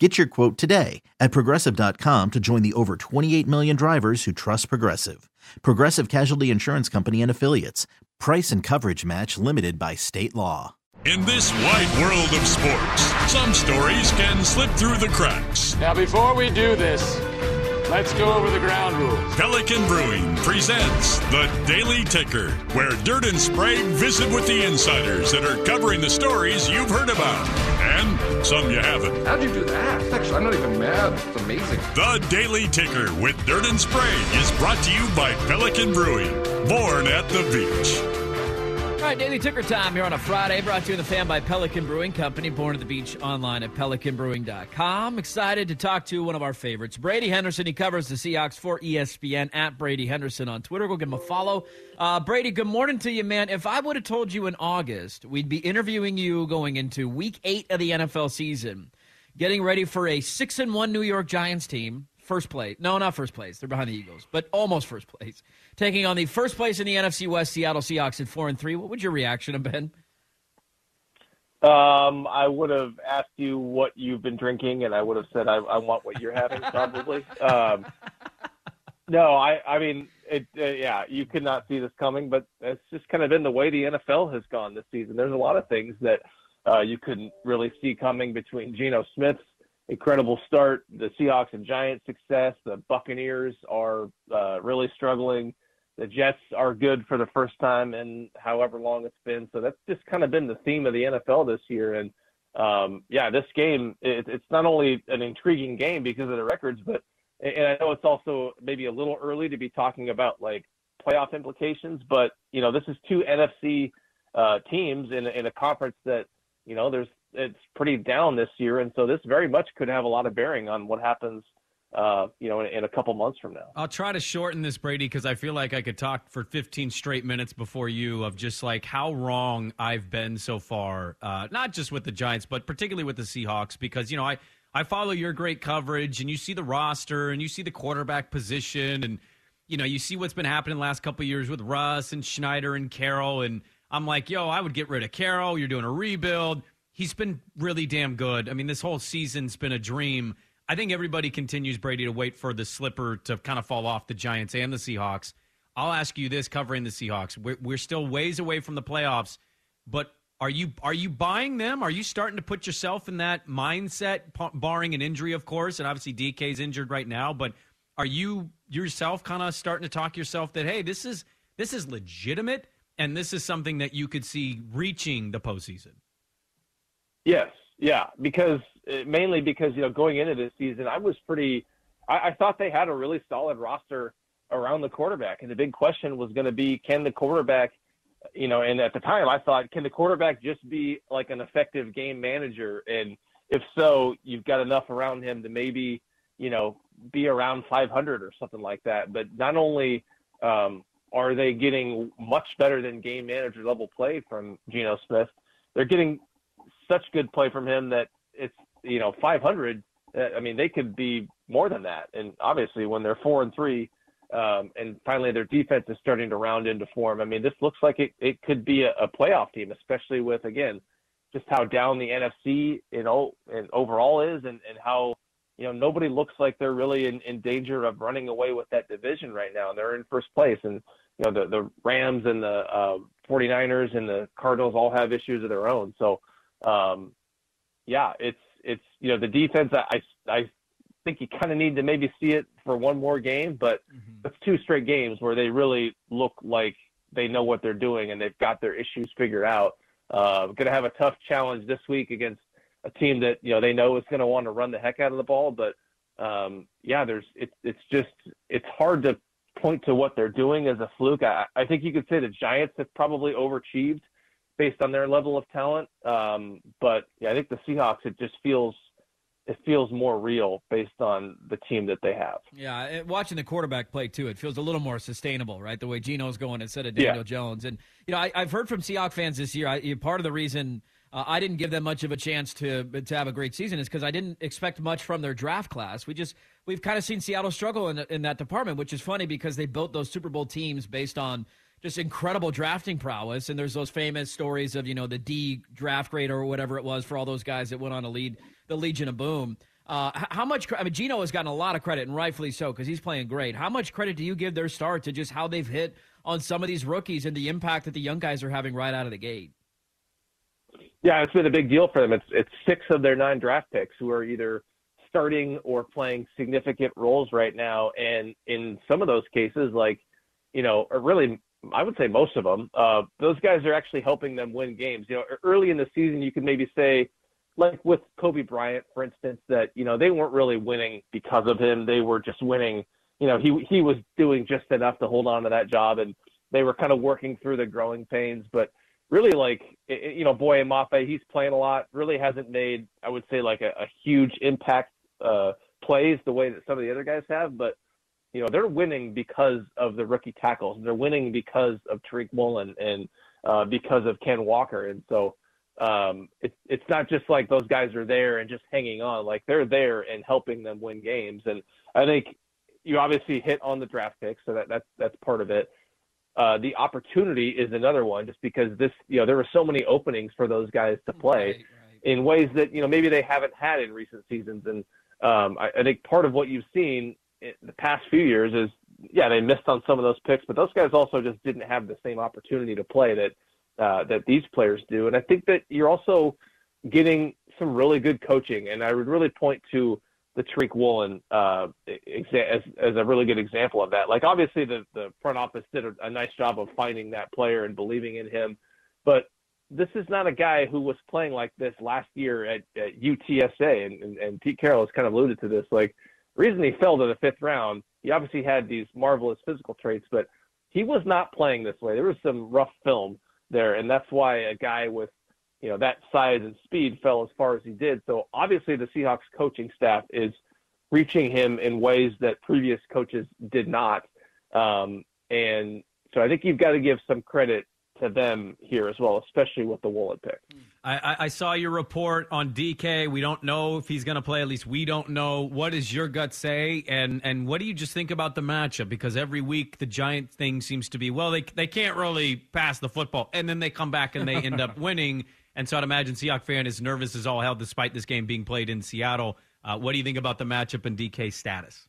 Get your quote today at progressive.com to join the over 28 million drivers who trust Progressive. Progressive Casualty Insurance Company and Affiliates. Price and coverage match limited by state law. In this wide world of sports, some stories can slip through the cracks. Now, before we do this, let's go over the ground rules. Pelican Brewing presents the Daily Ticker, where Dirt and Sprague visit with the insiders that are covering the stories you've heard about and some you haven't. How'd you do that? Actually, I'm not even mad. It's amazing. The Daily Ticker with Dirt and Sprague is brought to you by Pelican Brewing, born at the beach. Right, Daily Ticker time here on a Friday, brought to you in the fan by Pelican Brewing Company, born at the beach online at pelicanbrewing.com. Excited to talk to one of our favorites, Brady Henderson. He covers the Seahawks for ESPN at Brady Henderson on Twitter. Go give him a follow. Uh, Brady, good morning to you, man. If I would have told you in August we'd be interviewing you going into week eight of the NFL season, getting ready for a six and one New York Giants team, first place. No, not first place. They're behind the Eagles, but almost first place. Taking on the first place in the NFC West, Seattle Seahawks at four and three. What would your reaction have been? Um, I would have asked you what you've been drinking, and I would have said I, I want what you're having, probably. um, no, I, I mean, it, uh, yeah, you could not see this coming, but it's just kind of been the way the NFL has gone this season. There's a lot of things that uh, you couldn't really see coming between Geno Smith's incredible start, the Seahawks and Giants' success. The Buccaneers are uh, really struggling. The Jets are good for the first time in however long it's been. So that's just kind of been the theme of the NFL this year. And um, yeah, this game, it, it's not only an intriguing game because of the records, but and I know it's also maybe a little early to be talking about like playoff implications, but you know, this is two NFC uh, teams in, in a conference that, you know, there's, it's pretty down this year. And so this very much could have a lot of bearing on what happens uh, you know, in, in, a couple months from now. I'll try to shorten this, Brady, because I feel like I could talk for 15 straight minutes before you of just like how wrong I've been so far, uh, not just with the Giants, but particularly with the Seahawks, because, you know, I, I follow your great coverage and you see the roster and you see the quarterback position and, you know, you see what's been happening the last couple years with Russ and Schneider and Carroll. And I'm like, yo, I would get rid of Carroll. You're doing a rebuild. He's been really damn good. I mean, this whole season's been a dream. I think everybody continues, Brady, to wait for the slipper to kind of fall off the Giants and the Seahawks. I'll ask you this covering the Seahawks. We're, we're still ways away from the playoffs, but are you are you buying them? Are you starting to put yourself in that mindset, barring an injury, of course, and obviously DK's injured right now, but are you yourself kind of starting to talk yourself that hey, this is this is legitimate and this is something that you could see reaching the postseason? Yes, yeah, because uh, mainly because you know going into this season, I was pretty. I, I thought they had a really solid roster around the quarterback, and the big question was going to be, can the quarterback, you know, and at the time I thought, can the quarterback just be like an effective game manager? And if so, you've got enough around him to maybe, you know, be around 500 or something like that. But not only um, are they getting much better than game manager level play from Geno Smith, they're getting such good play from him that it's you know 500. Uh, I mean, they could be more than that. And obviously, when they're four and three, Um, and finally, their defense is starting to round into form. I mean, this looks like it, it could be a, a playoff team, especially with, again, just how down the NFC in, and overall is and, and how, you know, nobody looks like they're really in, in danger of running away with that division right now. And they're in first place. And, you know, the, the Rams and the uh, 49ers and the Cardinals all have issues of their own. So, um, yeah, it's, it's, you know, the defense, I, I think you kind of need to maybe see it for one more game, but mm-hmm. it's two straight games where they really look like they know what they're doing and they've got their issues figured out. Uh, going to have a tough challenge this week against a team that you know they know is going to want to run the heck out of the ball, but um, yeah, there's it's it's just it's hard to point to what they're doing as a fluke. I, I think you could say the Giants have probably overachieved based on their level of talent, um, but yeah, I think the Seahawks it just feels it feels more real based on the team that they have. Yeah, watching the quarterback play too, it feels a little more sustainable, right? The way Geno's going instead of Daniel yeah. Jones, and you know, I, have heard from Seahawks fans this year. I, part of the reason uh, I didn't give them much of a chance to to have a great season is because I didn't expect much from their draft class. We just we've kind of seen Seattle struggle in in that department, which is funny because they built those Super Bowl teams based on just incredible drafting prowess. And there's those famous stories of, you know, the D draft grade or whatever it was for all those guys that went on to lead the Legion of Boom. Uh, how much? I mean, Geno has gotten a lot of credit, and rightfully so, because he's playing great. How much credit do you give their start to just how they've hit on some of these rookies and the impact that the young guys are having right out of the gate? Yeah, it's been a big deal for them. It's it's six of their nine draft picks who are either starting or playing significant roles right now, and in some of those cases, like you know, really I would say most of them, uh, those guys are actually helping them win games. You know, early in the season, you could maybe say, like with Coby Bryant, for instance, that you know they weren't really winning because of him. They were just winning. You know, he he was doing just enough to hold on to that job, and they were kind of working through the growing pains. But really, like you know, Boye Mafe, he's playing a lot. Really hasn't made, I would say, like a, a huge impact uh, plays the way that some of the other guys have, but you know, they're winning because of the rookie tackles. They're winning because of Tariq Woolen and uh, because of Ken Walker. And so um, it's it's not just like those guys are there and just hanging on. Like they're there and helping them win games. And I think you obviously hit on the draft pick, so that that's that's part of it. Uh, the opportunity is another one, just because this, you know, there were so many openings for those guys to play right, right. in ways that you know maybe they haven't had in recent seasons. And um, I, I think part of what you've seen the past few years is yeah they missed on some of those picks, but those guys also just didn't have the same opportunity to play that uh, that these players do. And I think that you're also getting some really good coaching, and I would really point to the Tariq Woolen uh, as, as a really good example of that. Like obviously the the front office did a, a nice job of finding that player and believing in him, but this is not a guy who was playing like this last year at, at UTSA, and, and, and Pete Carroll has kind of alluded to this. Like reason he fell to the fifth round, he obviously had these marvelous physical traits, but he was not playing this way. There was some rough film there, and that's why a guy with you know that size and speed fell as far as he did. So obviously the Seahawks coaching staff is reaching him in ways that previous coaches did not. Um, and so I think you've got to give some credit to them here as well, especially with the Woolen pick. I, I, saw your report on DK. We don't know if he's going to play. At least we don't know. What does your gut say? And and what do you just think about the matchup? Because every week the Giant thing seems to be well, they they can't really pass the football, and then they come back and they end up winning. And so I'd imagine Seahawks fan is nervous as all hell, despite this game being played in Seattle. Uh, what do you think about the matchup and DK's status?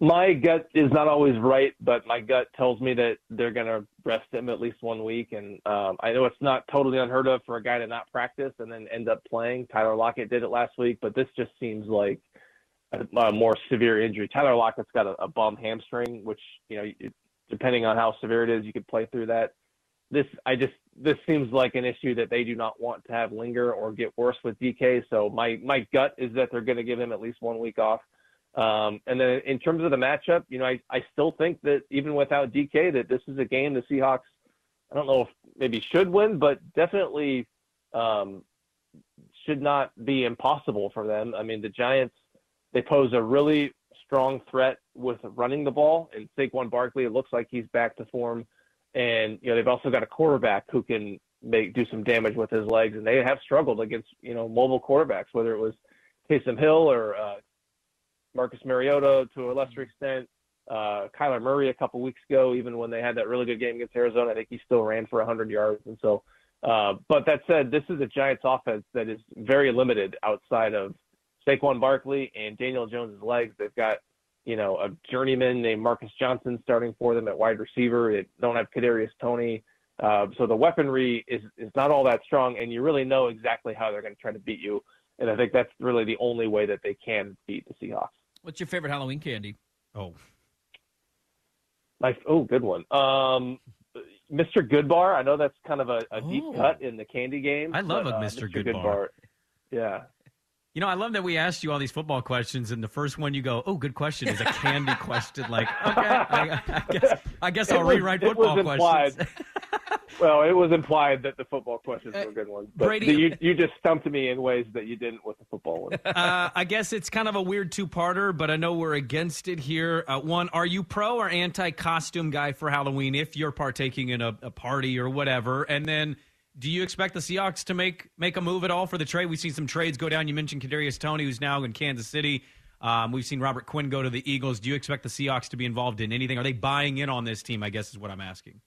My gut is not always right, but my gut tells me that they're going to rest him at least one week. And um, I know it's not totally unheard of for a guy to not practice and then end up playing. Tyler Lockett did it last week, but this just seems like a, a more severe injury. Tyler Lockett's got a, a bum hamstring, which you know, it, depending on how severe it is, you could play through that. This I just this seems like an issue that they do not want to have linger or get worse with DK. So my my gut is that they're going to give him at least one week off. Um, and then in terms of the matchup, you know, I, I still think that even without DK, that this is a game the Seahawks, I don't know if maybe should win, but definitely um, should not be impossible for them. I mean, the Giants, they pose a really strong threat with running the ball, and Saquon Barkley, it looks like he's back to form. And, you know, they've also got a quarterback who can make do some damage with his legs, and they have struggled against, you know, mobile quarterbacks, whether it was Taysom Hill or uh, Marcus Mariota to a lesser extent. uh, Kyler Murray a couple weeks ago, even when they had that really good game against Arizona. I think he still ran for 100 yards. And so, uh, but that said, this is a Giants offense that is very limited outside of Saquon Barkley and Daniel Jones' legs. They've got, you know, a journeyman named Marcus Johnson starting for them at wide receiver. They don't have Kadarius Toney. Uh, so the weaponry is, is not all that strong, and you really know exactly how they're going to try to beat you. And I think that's really the only way that they can beat the Seahawks. What's your favorite Halloween candy? Oh, Nice. Oh, good one. Um, Mr. Goodbar. I know that's kind of a, a deep Oh. cut in the candy game. I love but, a uh, Mr. Goodbar. Yeah. You know, I love that we asked you all these football questions, and the first one you go, "Oh, good question," is a candy question. Like, okay, I, I guess I guess It I'll was- rewrite it was football implied. questions. Well, it was implied that the football questions were good ones, but Brady- you you just stumped me in ways that you didn't with the football one. uh, I guess it's kind of a weird two-parter, but I know we're against it here. Uh, one, are you pro or anti-costume guy for Halloween if you're partaking in a, a party or whatever? And then, do you expect the Seahawks to make make a move at all for the trade? We've seen some trades go down. You mentioned Kadarius Toney, who's now in Kansas City. Um, we've seen Robert Quinn go to the Eagles. Do you expect the Seahawks to be involved in anything? Are they buying in on this team? I guess is what I'm asking.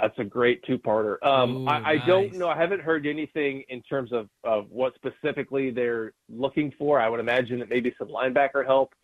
That's a great two-parter. Um, Ooh, I, I don't know. I haven't heard anything in terms of, of what specifically they're looking for. I would imagine that maybe some linebacker help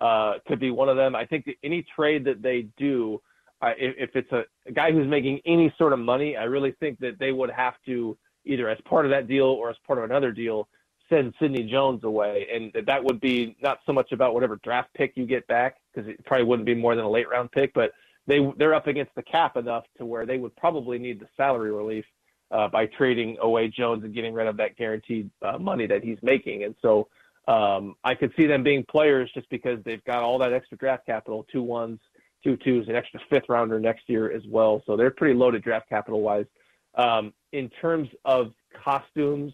uh, could be one of them. I think that any trade that they do, uh, if, if it's a, a guy who's making any sort of money, I really think that they would have to either as part of that deal or as part of another deal send Sidney Jones away, and that- that would be not so much about whatever draft pick you get back because it probably wouldn't be more than a late round pick, but they they're up against the cap enough to where they would probably need the salary relief uh, by trading away Jones and getting rid of that guaranteed uh, money that he's making. And so um, I could see them being players just because they've got all that extra draft capital, two ones, two twos, an extra fifth rounder next year as well. So they're pretty loaded draft capital wise. Um, in terms of costumes,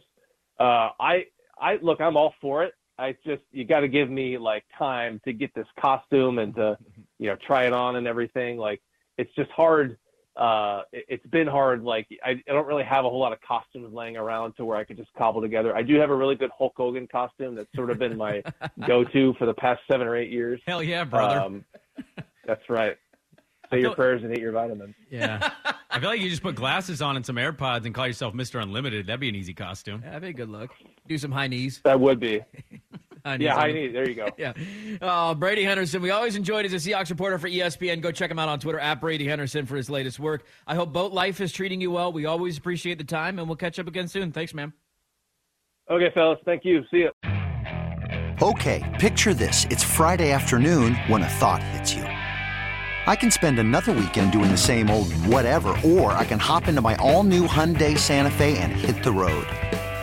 uh, I I look, I'm all for it. I just you got to give me like time to get this costume and to you know try it on and everything. Like it's just hard. Uh, it, it's been hard. Like I, I don't really have a whole lot of costumes laying around to where I could just cobble together. I do have a really good Hulk Hogan costume that's sort of been my go-to for the past seven or eight years. Hell yeah, brother. Um, that's right. Say your prayers and eat your vitamins. yeah, I feel like you just put glasses on and some AirPods and call yourself Mister Unlimited. That'd be an easy costume. That'd be a good look. Do some high knees. That would be. High knees Yeah, on I the- need. There you go. Yeah. Uh, Brady Henderson, we always enjoyed as a Seahawks reporter for ESPN. Go check him out on Twitter at Brady Henderson for his latest work. I hope Boat Life is treating you well. We always appreciate the time, and we'll catch up again soon. Thanks, man. Okay, fellas. Thank you. See you. Okay, picture this. It's Friday afternoon when a thought hits you. I can spend another weekend doing the same old whatever, or I can hop into my all new Hyundai Santa Fe and hit the road.